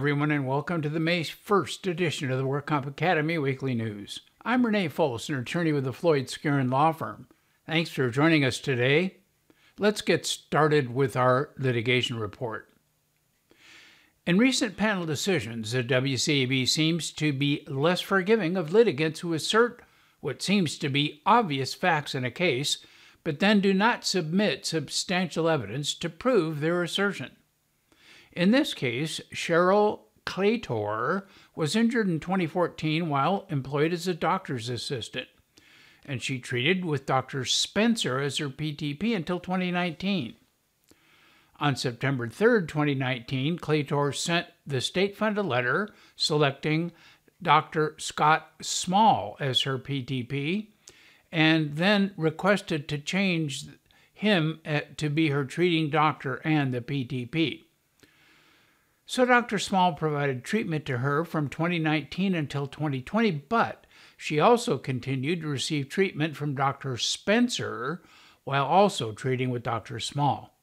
everyone, and welcome to the May 1st edition of the WorkComp Academy Weekly News. I'm Rene Folse, an attorney with the Floyd Skeren Law Firm. Thanks for joining us today. Let's get started with our litigation report. In recent panel decisions, the WCAB seems to be less forgiving of litigants who assert what seems to be obvious facts in a case, but then do not submit substantial evidence to prove their assertion. In this case, Cheryl Claytor was injured in 2014 while employed as a doctor's assistant, and she treated with Dr. Spencer as her PTP until 2019. On September 3, 2019, Claytor sent the state fund a letter selecting Dr. Scott Small as her PTP and then requested to change him eh, to be her treating doctor and the PTP. So Dr. Small provided treatment to her from 2019 until 2020, but she also continued to receive treatment from Dr. Spencer while also treating with Dr. Small.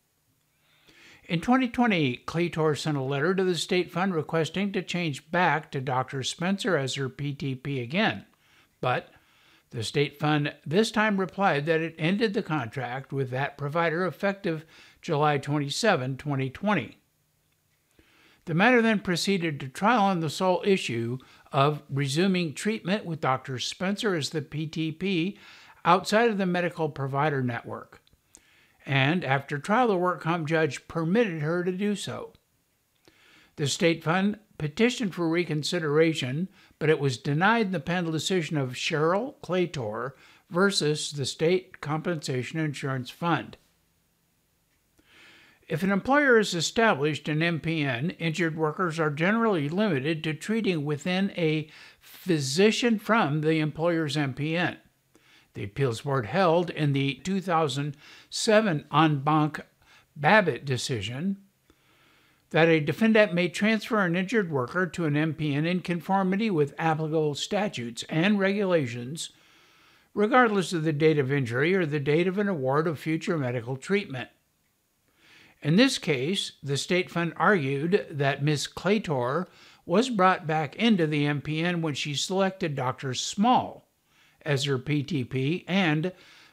In 2020, Claytor sent a letter to the state fund requesting to change back to Dr. Spencer as her PTP again, but the state fund this time replied that it ended the contract with that provider effective July 27, 2020. The matter then proceeded to trial on the sole issue of resuming treatment with Dr. Spencer as the PTP outside of the medical provider network. And after trial, the work comp judge permitted her to do so. The state fund petitioned for reconsideration, but it was denied in the panel decision of Cheryl Claytor versus the State Compensation Insurance Fund. If an employer has established an MPN, injured workers are generally limited to treating within a physician from the employer's MPN. The appeals board held in the 2007 en banc Babbitt decision that a defendant may transfer an injured worker to an MPN in conformity with applicable statutes and regulations, regardless of the date of injury or the date of an award of future medical treatment. In this case, the state fund argued that Ms. Claytor was brought back into the MPN when she selected Dr. Small as her PTP, and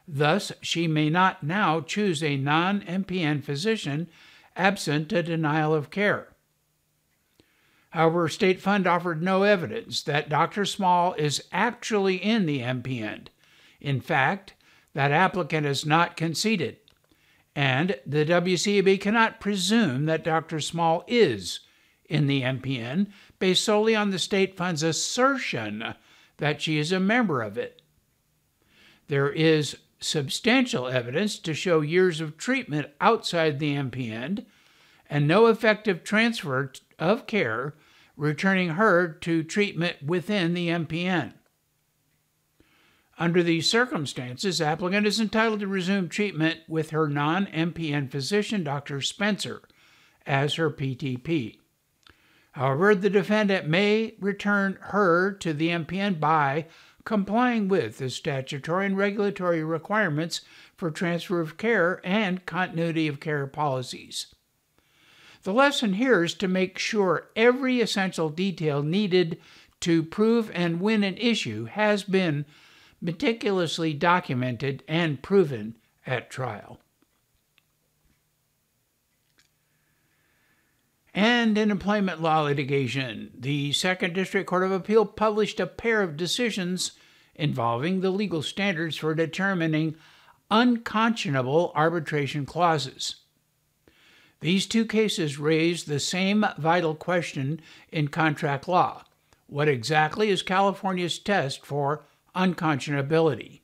thus she may not now choose a non MPN physician absent a denial of care. However, State Fund offered no evidence that Dr. Small is actually in the MPN. In fact, that applicant has not conceded and the WCAB cannot presume that Dr. Small is in the MPN based solely on the state fund's assertion that she is a member of it. There is substantial evidence to show years of treatment outside the MPN and no effective transfer of care returning her to treatment within the MPN. Under these circumstances, applicant is entitled to resume treatment with her non-MPN physician, Dr. Spencer, as her PTP. However, the defendant may return her to the MPN by complying with the statutory and regulatory requirements for transfer of care and continuity of care policies. The lesson here is to make sure every essential detail needed to prove and win an issue has been meticulously documented and proven at trial. And in employment law litigation, the Second District Court of Appeal published a pair of decisions involving the legal standards for determining unconscionable arbitration clauses. These two cases raise the same vital question in contract law what exactly is California's test for unconscionability.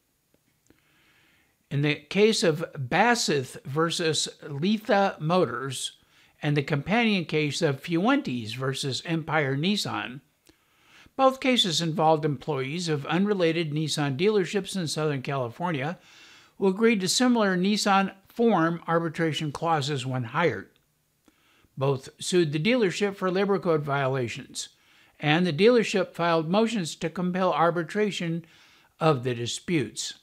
In the case of Basith versus Lithia Motors and the companion case of Fuentes versus Empire Nissan, both cases involved employees of unrelated Nissan dealerships in Southern California who agreed to similar Nissan form arbitration clauses when hired. Both sued the dealership for labor code violations, and the dealership filed motions to compel arbitration of the disputes.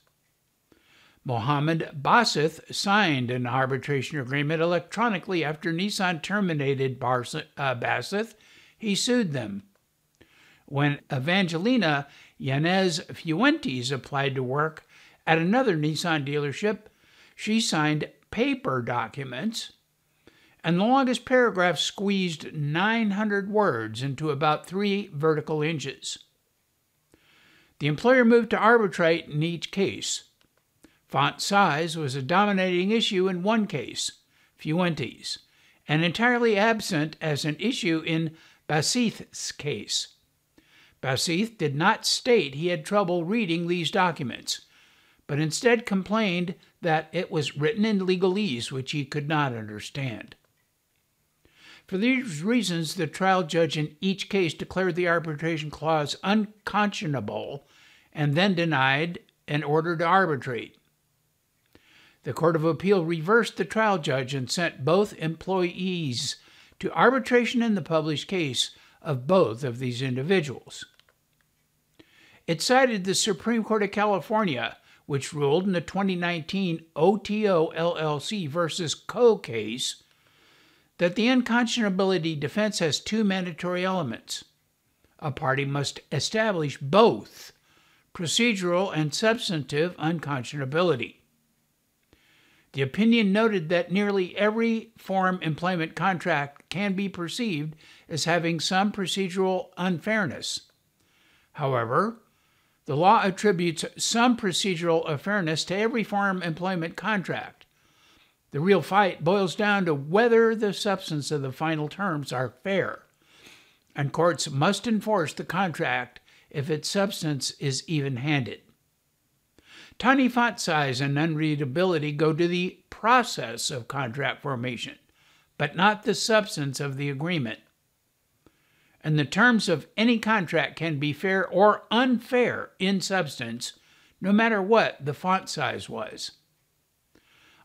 Mohammed Basith signed an arbitration agreement electronically after Nissan terminated uh, Basith he sued them. When Evangelina Yanez Fuentes applied to work at another Nissan dealership, she signed paper documents, and the longest paragraph squeezed 900 words into about three vertical inches. The employer moved to arbitrate in each case. Font size was a dominating issue in one case, Fuentes, and entirely absent as an issue in Basith's case. Basith did not state he had trouble reading these documents, but instead complained that it was written in legalese which he could not understand. For these reasons, the trial judge in each case declared the arbitration clause unconscionable and then denied an order to arbitrate. The Court of Appeal reversed the trial judge and sent both employees to arbitration in the published case of both of these individuals. It cited the Supreme Court of California, which ruled in the 2019 OTO LLC versus Kho case that the unconscionability defense has two mandatory elements. A party must establish both procedural and substantive unconscionability. The opinion noted that nearly every forum employment contract can be perceived as having some procedural unfairness. However, the law attributes some procedural unfairness to every forum employment contract. The real fight boils down to whether the substance of the final terms are fair, and courts must enforce the contract if its substance is even handed. Tiny font size and unreadability go to the process of contract formation, but not the substance of the agreement. And the terms of any contract can be fair or unfair in substance, no matter what the font size was.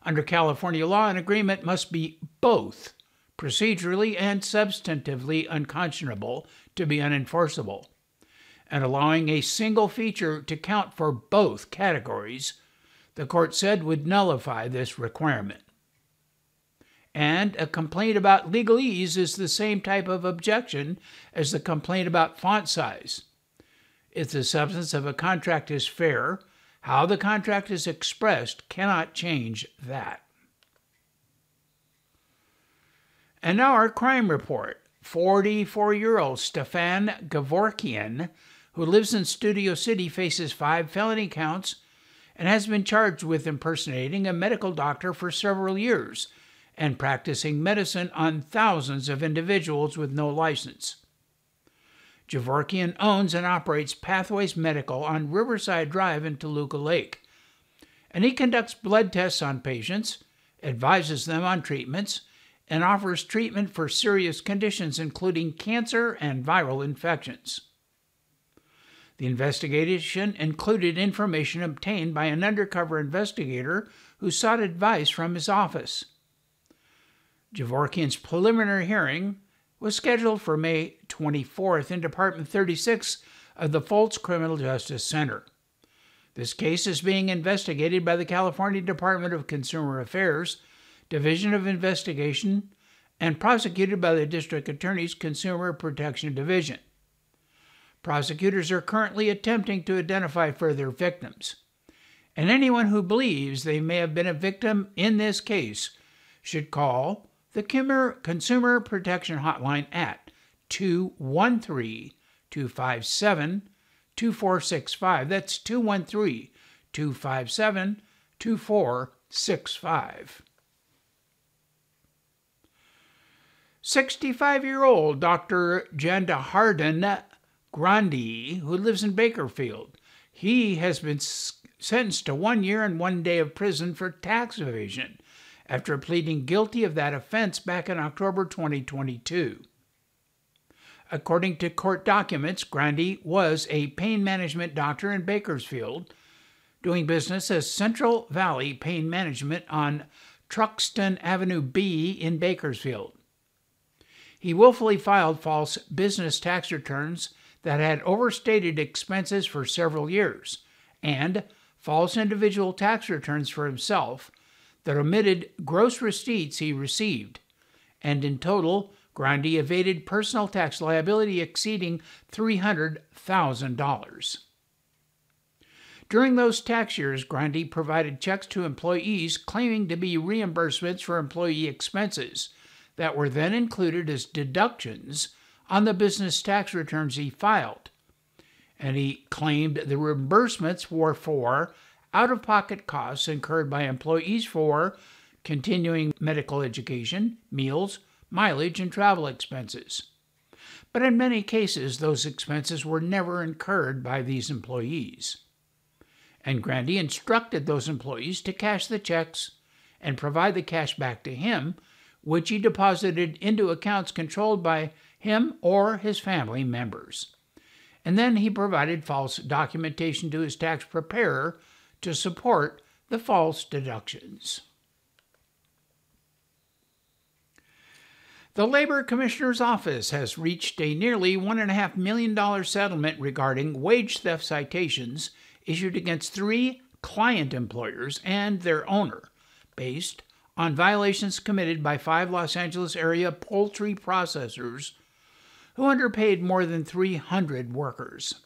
Under California law, an agreement must be both procedurally and substantively unconscionable to be unenforceable and allowing a single feature to count for both categories, the court said would nullify this requirement. And a complaint about legalese is the same type of objection as the complaint about font size. If the substance of a contract is fair, how the contract is expressed cannot change that. And now our crime report. 44 year old Stefan Gevorkian, who lives in Studio City, faces five felony counts and has been charged with impersonating a medical doctor for several years and practicing medicine on thousands of individuals with no license. Gevorkian owns and operates Pathways Medical on Riverside Drive in Toluca Lake, and he conducts blood tests on patients, advises them on treatments, and offers treatment for serious conditions including cancer and viral infections. The investigation included information obtained by an undercover investigator who sought advice from his office. Gevorkian's preliminary hearing was scheduled for May 24th in Department 36 of the Foltz Criminal Justice Center. This case is being investigated by the California Department of Consumer Affairs, Division of Investigation, and prosecuted by the District Attorney's Consumer Protection Division. Prosecutors are currently attempting to identify further victims. And anyone who believes they may have been a victim in this case should call the Consumer Protection Hotline at 213 257 2465. That's 213 257 2465. 65 year old Dr. Janda Harden Grandi, who lives in Bakerfield, He has been sentenced to one year and one day of prison for tax evasion after pleading guilty of that offense back in October 2022. According to court documents, Grandi was a pain management doctor in Bakersfield, doing business as Central Valley Pain Management on Truxtun Avenue B in Bakersfield. He willfully filed false business tax returns that had overstated expenses for several years, and false individual tax returns for himself that omitted gross receipts he received, and in total Grundy evaded personal tax liability exceeding $300,000. During those tax years, Grundy provided checks to employees claiming to be reimbursements for employee expenses that were then included as deductions on the business tax returns he filed. And he claimed the reimbursements were for out of pocket costs incurred by employees for continuing medical education, meals, mileage, and travel expenses. But in many cases, those expenses were never incurred by these employees. And Grundy instructed those employees to cash the checks and provide the cash back to him, which he deposited into accounts controlled by him or his family members. And then he provided false documentation to his tax preparer to support the false deductions. The Labor Commissioner's Office has reached a nearly $1.5 million settlement regarding wage theft citations issued against three client employers and their owner, based on violations committed by five Los Angeles area poultry processors who underpaid more than 300 workers.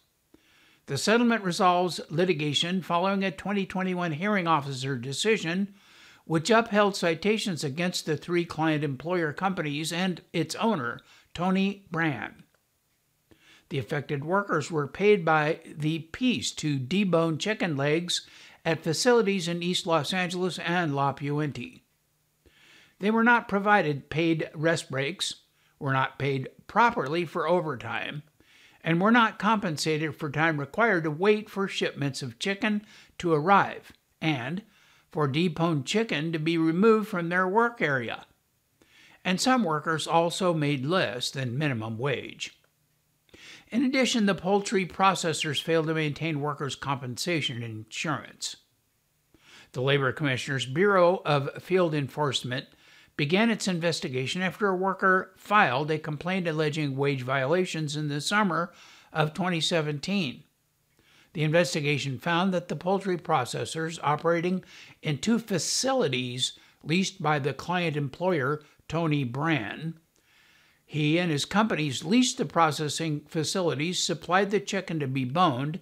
The settlement resolves litigation following a 2021 hearing officer decision which upheld citations against the three client employer companies and its owner, Tony Brand. The affected workers were paid by the piece to debone chicken legs at facilities in East Los Angeles and La Puente. They were not provided paid rest breaks, were not paid properly for overtime, and were not compensated for time required to wait for shipments of chicken to arrive and for deboned chicken to be removed from their work area. And some workers also made less than minimum wage. In addition, the poultry processors failed to maintain workers' compensation insurance. The Labor Commissioner's Bureau of Field Enforcement began its investigation after a worker filed a complaint alleging wage violations in the summer of 2017. The investigation found that the poultry processors operating in two facilities leased by the client employer, Tony Brand, he and his companies leased the processing facilities, supplied the chicken to be boned,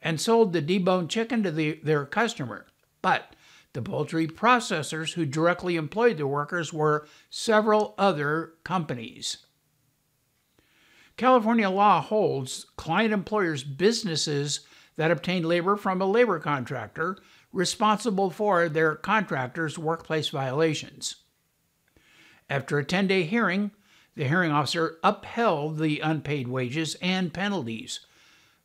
and sold the deboned chicken to the, their customer. But the poultry processors who directly employed the workers were several other companies. California law holds client employers businesses that obtain labor from a labor contractor responsible for their contractor's workplace violations. After a 10 day hearing, the hearing officer upheld the unpaid wages and penalties.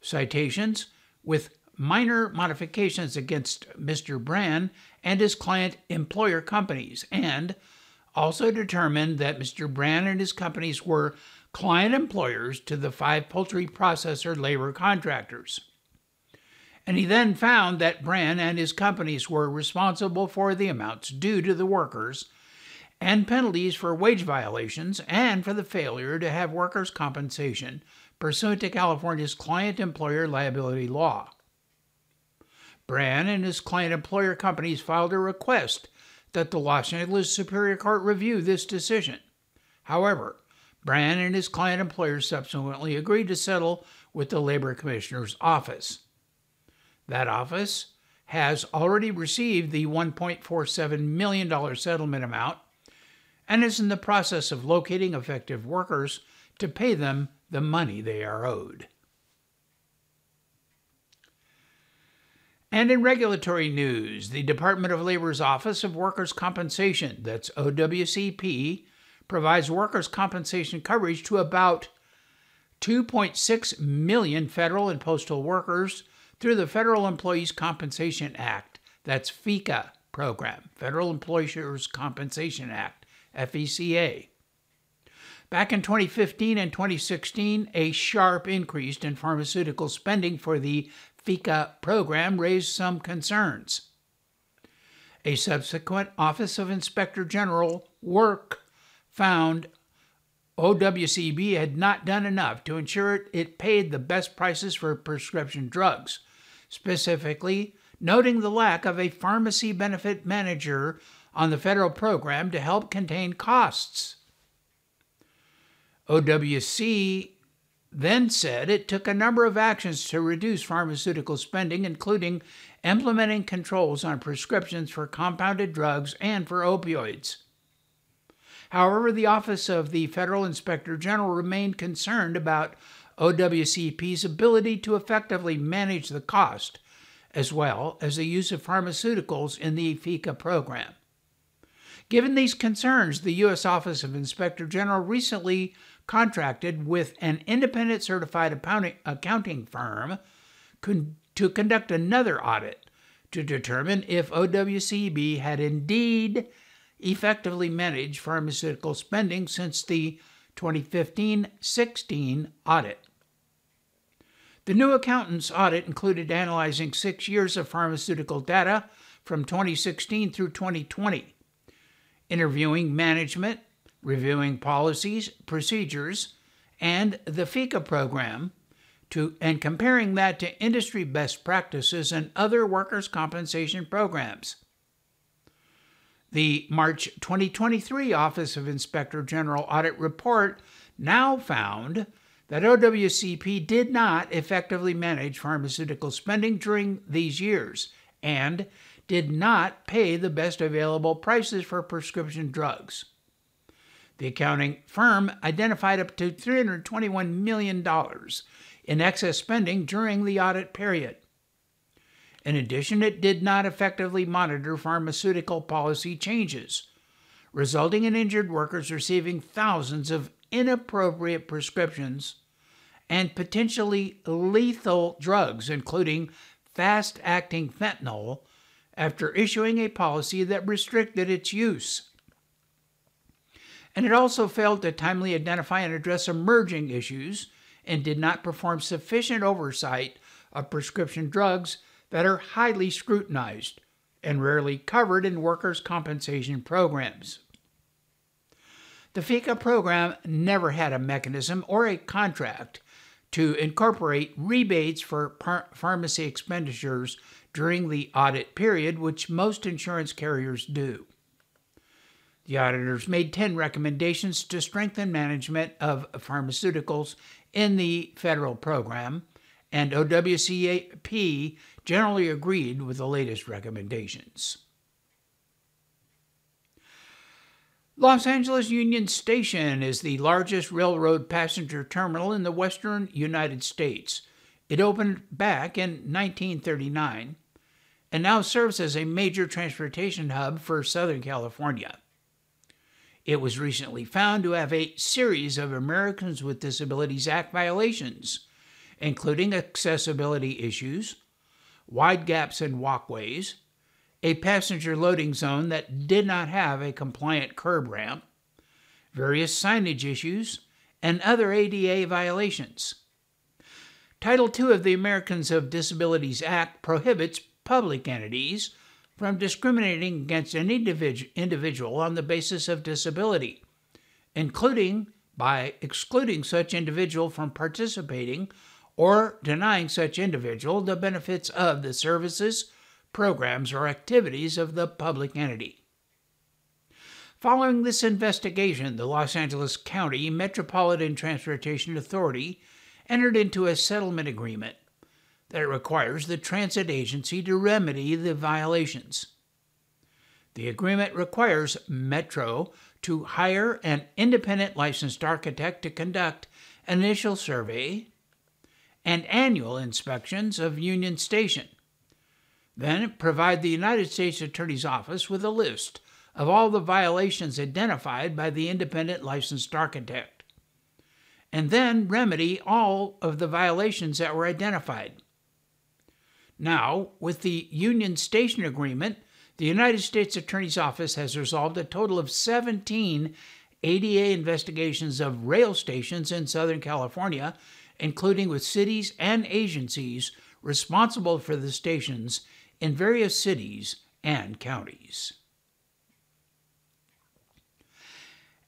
Citations with minor modifications against Mr. Brann and his client employer companies, and also determined that Mr. Brann and his companies were client employers to the five poultry processor labor contractors. And he then found that Brann and his companies were responsible for the amounts due to the workers and penalties for wage violations and for the failure to have workers' compensation pursuant to California's client employer liability law. Brann and his client employer companies filed a request that the Los Angeles Superior Court review this decision. However, Brann and his client employers subsequently agreed to settle with the Labor Commissioner's office. That office has already received the $1.47 million settlement amount and is in the process of locating affected workers to pay them the money they are owed. And in regulatory news, the Department of Labor's Office of Workers' Compensation, that's OWCP, provides workers' compensation coverage to about 2.6 million federal and postal workers through the Federal Employees Compensation Act, that's FECA program, Federal Employers Compensation Act, FECA. Back in 2015 and 2016, a sharp increase in pharmaceutical spending for the FECA program raised some concerns. A subsequent Office of Inspector General work found OWCP had not done enough to ensure it paid the best prices for prescription drugs, specifically noting the lack of a pharmacy benefit manager on the federal program to help contain costs. OWC then said it took a number of actions to reduce pharmaceutical spending, including implementing controls on prescriptions for compounded drugs and for opioids. However, the Office of the Federal Inspector General remained concerned about OWCP's ability to effectively manage the cost, as well as the use of pharmaceuticals in the FECA program. Given these concerns, the U.S. Office of Inspector General recently contracted with an independent certified accounting firm to conduct another audit to determine if OWCP had indeed effectively managed pharmaceutical spending since the 2015 16 audit. The new accountant's audit included analyzing six years of pharmaceutical data from 2016 through 2020, interviewing management, reviewing policies, procedures, and the FECA program, to, and comparing that to industry best practices and other workers' compensation programs. The March 2023 Office of Inspector General audit report now found that OWCP did not effectively manage pharmaceutical spending during these years and did not pay the best available prices for prescription drugs. The accounting firm identified up to $321 million in excess spending during the audit period. In addition, it did not effectively monitor pharmaceutical policy changes, resulting in injured workers receiving thousands of inappropriate prescriptions and potentially lethal drugs, including fast acting fentanyl, after issuing a policy that restricted its use. And it also failed to timely identify and address emerging issues and did not perform sufficient oversight of prescription drugs that are highly scrutinized and rarely covered in workers' compensation programs. The FECA program never had a mechanism or a contract to incorporate rebates for par- pharmacy expenditures during the audit period, which most insurance carriers do. The auditors made 10 recommendations to strengthen management of pharmaceuticals in the federal program, and OWCP generally agreed with the latest recommendations. Los Angeles Union Station is the largest railroad passenger terminal in the western United States. It opened back in 1939 and now serves as a major transportation hub for Southern California. It was recently found to have a series of Americans with Disabilities Act violations, including accessibility issues, wide gaps in walkways, a passenger loading zone that did not have a compliant curb ramp, various signage issues, and other ADA violations. Title II of the Americans of Disabilities Act prohibits public entities from discriminating against an individual on the basis of disability, including by excluding such individual from participating or denying such individual the benefits of the services, programs, or activities of the public entity. Following this investigation, the Los Angeles County Metropolitan Transportation Authority entered into a settlement agreement that requires the transit agency to remedy the violations. The agreement requires Metro to hire an independent licensed architect to conduct initial survey and annual inspections of Union Station. Then provide the United States Attorney's Office with a list of all the violations identified by the independent licensed architect, and then remedy all of the violations that were identified. Now, with the Union Station Agreement, the United States Attorney's Office has resolved a total of 17 ADA investigations of rail stations in Southern California including with cities and agencies responsible for the stations in various cities and counties.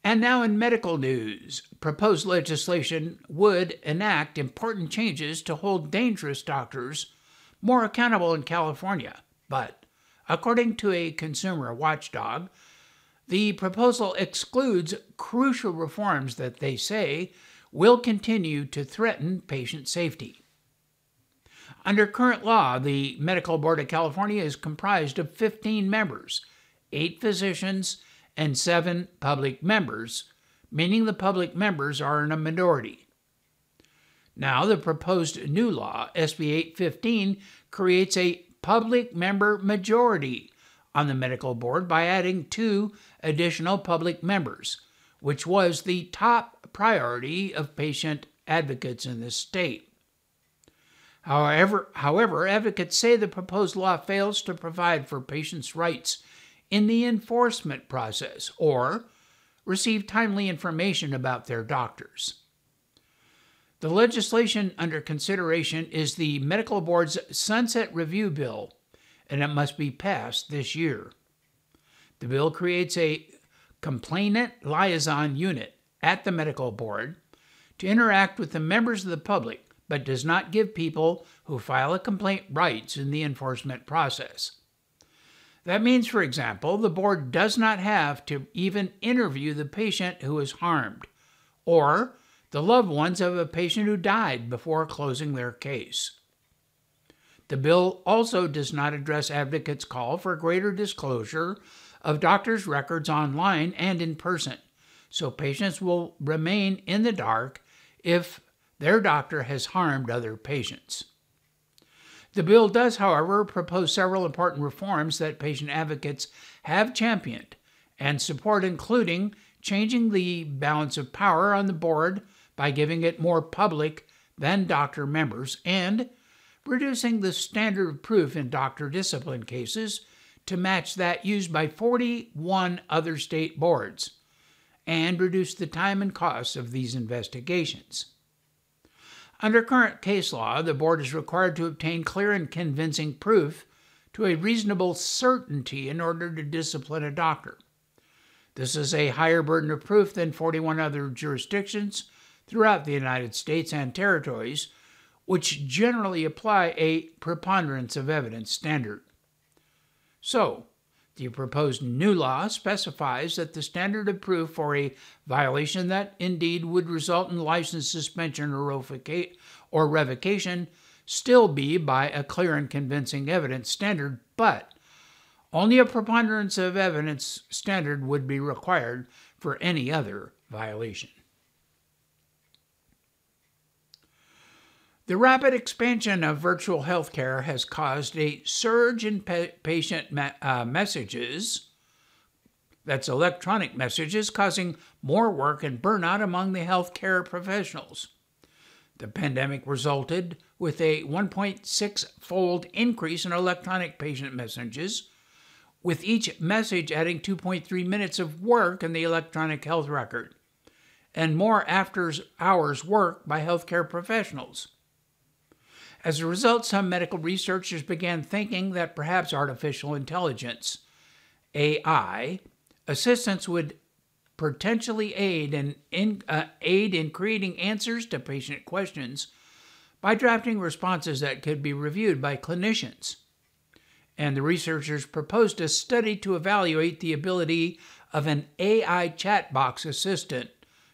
And now in medical news, proposed legislation would enact important changes to hold dangerous doctors more accountable in California. But according to a consumer watchdog, The proposal excludes crucial reforms that they say will continue to threaten patient safety. Under current law, the Medical Board of California is comprised of 15 members, eight physicians, and seven public members, meaning the public members are in a minority. Now, the proposed new law, SB 815, creates a public member majority on the medical board by adding two additional public members, which was the top priority of patient advocates in the state. However, however, advocates say the proposed law fails to provide for patients' rights in the enforcement process or receive timely information about their doctors. The legislation under consideration is the Medical Board's Sunset Review Bill, and it must be passed this year. The bill creates a complainant liaison unit at the medical board to interact with the members of the public, but does not give people who file a complaint rights in the enforcement process. That means, for example, the board does not have to even interview the patient who is harmed or the loved ones of a patient who died before closing their case. The bill also does not address advocates' call for greater disclosure of doctors' records online and in person, so patients will remain in the dark if their doctor has harmed other patients. The bill does, however, propose several important reforms that patient advocates have championed and support, including changing the balance of power on the board by giving it more public than doctor members and reducing the standard of proof in doctor discipline cases to match that used by 41 other state boards and reduce the time and costs of these investigations. Under current case law, the board is required to obtain clear and convincing proof to a reasonable certainty in order to discipline a doctor. This is a higher burden of proof than 41 other jurisdictions throughout the United States and territories, which generally apply a preponderance of evidence standard. So, the proposed new law specifies that the standard of proof for a violation that indeed would result in license suspension or revocation still be by a clear and convincing evidence standard, but only a preponderance of evidence standard would be required for any other violation. The rapid expansion of virtual healthcare has caused a surge in pa- patient uh, messages. That's electronic messages, causing more work and burnout among the healthcare professionals. The pandemic resulted with a 1.6 fold increase in electronic patient messages, with each message adding 2.3 minutes of work in the electronic health record, and more after hours work by healthcare professionals. As a result, some medical researchers began thinking that perhaps artificial intelligence, AI, assistance would potentially aid in, in uh, aid in creating answers to patient questions by drafting responses that could be reviewed by clinicians. And the researchers proposed a study to evaluate the ability of an AI chatbot assistant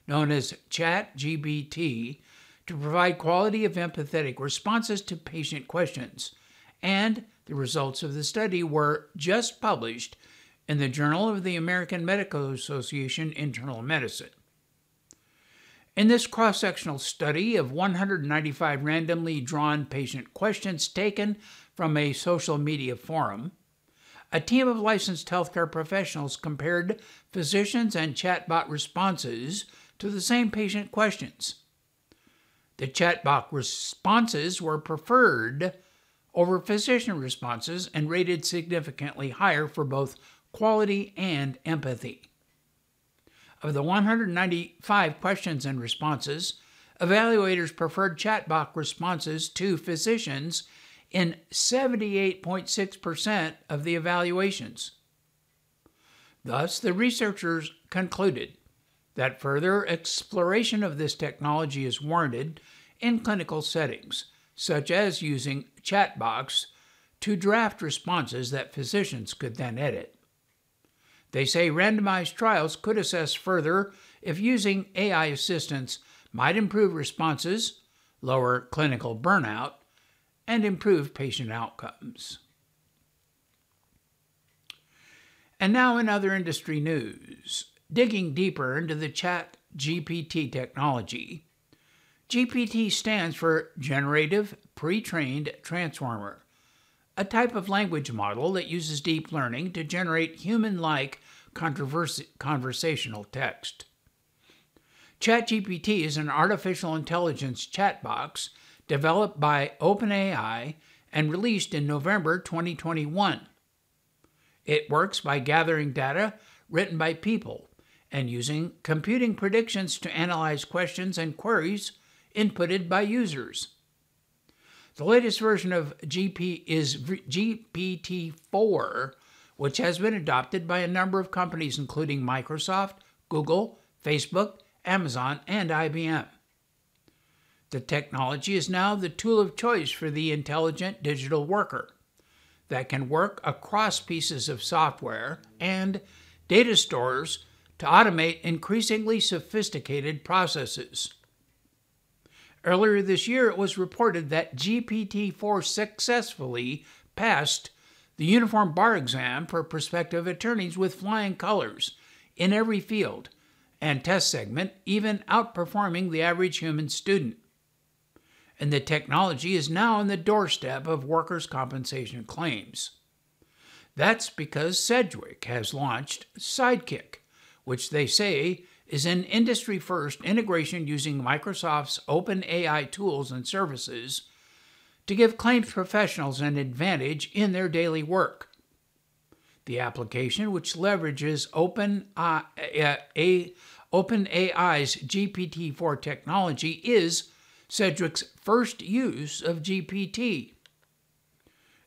known as ChatGPT to provide quality of empathetic responses to patient questions. And the results of the study were just published in the Journal of the American Medical Association Internal Medicine. In this cross sectional study of 195 randomly drawn patient questions taken from a social media forum, a team of licensed healthcare professionals compared physicians and chatbot responses to the same patient questions. The chatbot responses were preferred over physician responses and rated significantly higher for both quality and empathy. Of the 195 questions and responses, evaluators preferred chatbot responses to physicians in 78.6% of the evaluations. Thus, the researchers concluded that further exploration of this technology is warranted in clinical settings, such as using chatbots to draft responses that physicians could then edit. They say randomized trials could assess further if using AI assistance might improve responses, lower clinical burnout, and improve patient outcomes. And now, in other industry news, digging deeper into the Chat GPT technology, GPT stands for Generative Pre trained Transformer, a type of language model that uses deep learning to generate human like conversational text. ChatGPT is an artificial intelligence chatbot developed by OpenAI and released in November 2021. It works by gathering data written by people and using computing predictions to analyze questions and queries inputted by users. The latest version of GP is GPT-4, which has been adopted by a number of companies including Microsoft, Google, Facebook, Amazon, and IBM. The technology is now the tool of choice for the intelligent digital worker that can work across pieces of software and data stores to automate increasingly sophisticated processes. Earlier this year, it was reported that GPT 4 successfully passed the Uniform Bar Exam for prospective attorneys with flying colors in every field and test segment, even outperforming the average human student and the technology is now on the doorstep of workers' compensation claims. That's because Sedgwick has launched Sidekick, which they say is an industry first integration using Microsoft's OpenAI tools and services to give claims professionals an advantage in their daily work. The application, which leverages Open, uh, a, GPT 4 technology, is Sedgwick's first use of GPT.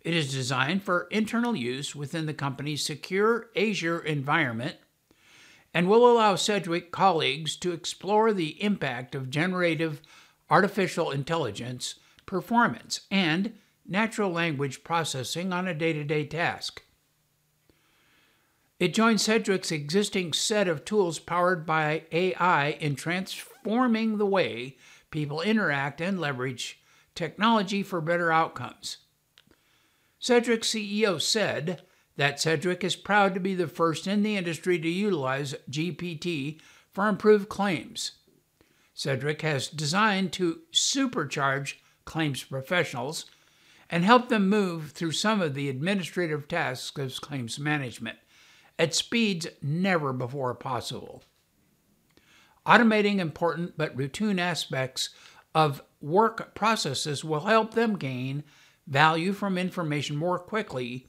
It is designed for internal use within the company's secure Azure environment and will allow Sedgwick colleagues to explore the impact of generative artificial intelligence, performance, and natural language processing on a day to day task. It joins Sedgwick's existing set of tools powered by AI in transforming the way people interact and leverage technology for better outcomes. Sedgwick CEO said that Sedgwick is proud to be the first in the industry to utilize GPT for improved claims. Cedric has designed to supercharge claims professionals and help them move through some of the administrative tasks of claims management at speeds never before possible. Automating important but routine aspects of work processes will help them gain value from information more quickly,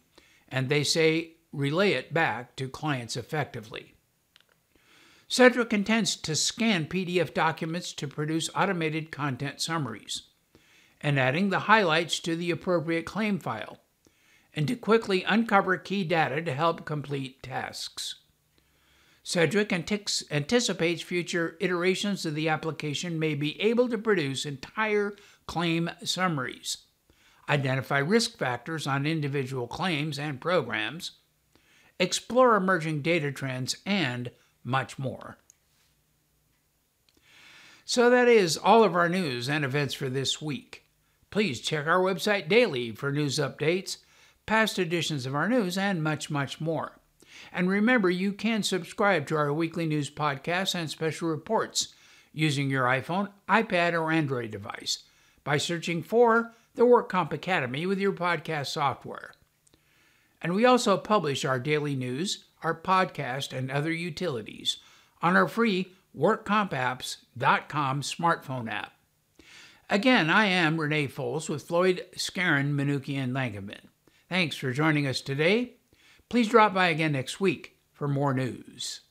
and they say relay it back to clients effectively. Cedric intends to scan PDF documents to produce automated content summaries, and adding the highlights to the appropriate claim file, and to quickly uncover key data to help complete tasks. Cedric anticipates future iterations of the application may be able to produce entire claim summaries, identify risk factors on individual claims and programs, explore emerging data trends, and much more. So that is all of our news and events for this week. Please check our website daily for news updates, past editions of our news, and much, much more. And remember, you can subscribe to our weekly news podcasts and special reports using your iPhone, iPad, or Android device by searching for the WorkComp Academy with your podcast software. And we also publish our daily news, our podcast, and other utilities on our free WorkCompApps.com smartphone app. Again, I am Rene Folse with Floyd, Skeren, Manukian, and Langevin. Thanks for joining us today Please drop by again next week for more news.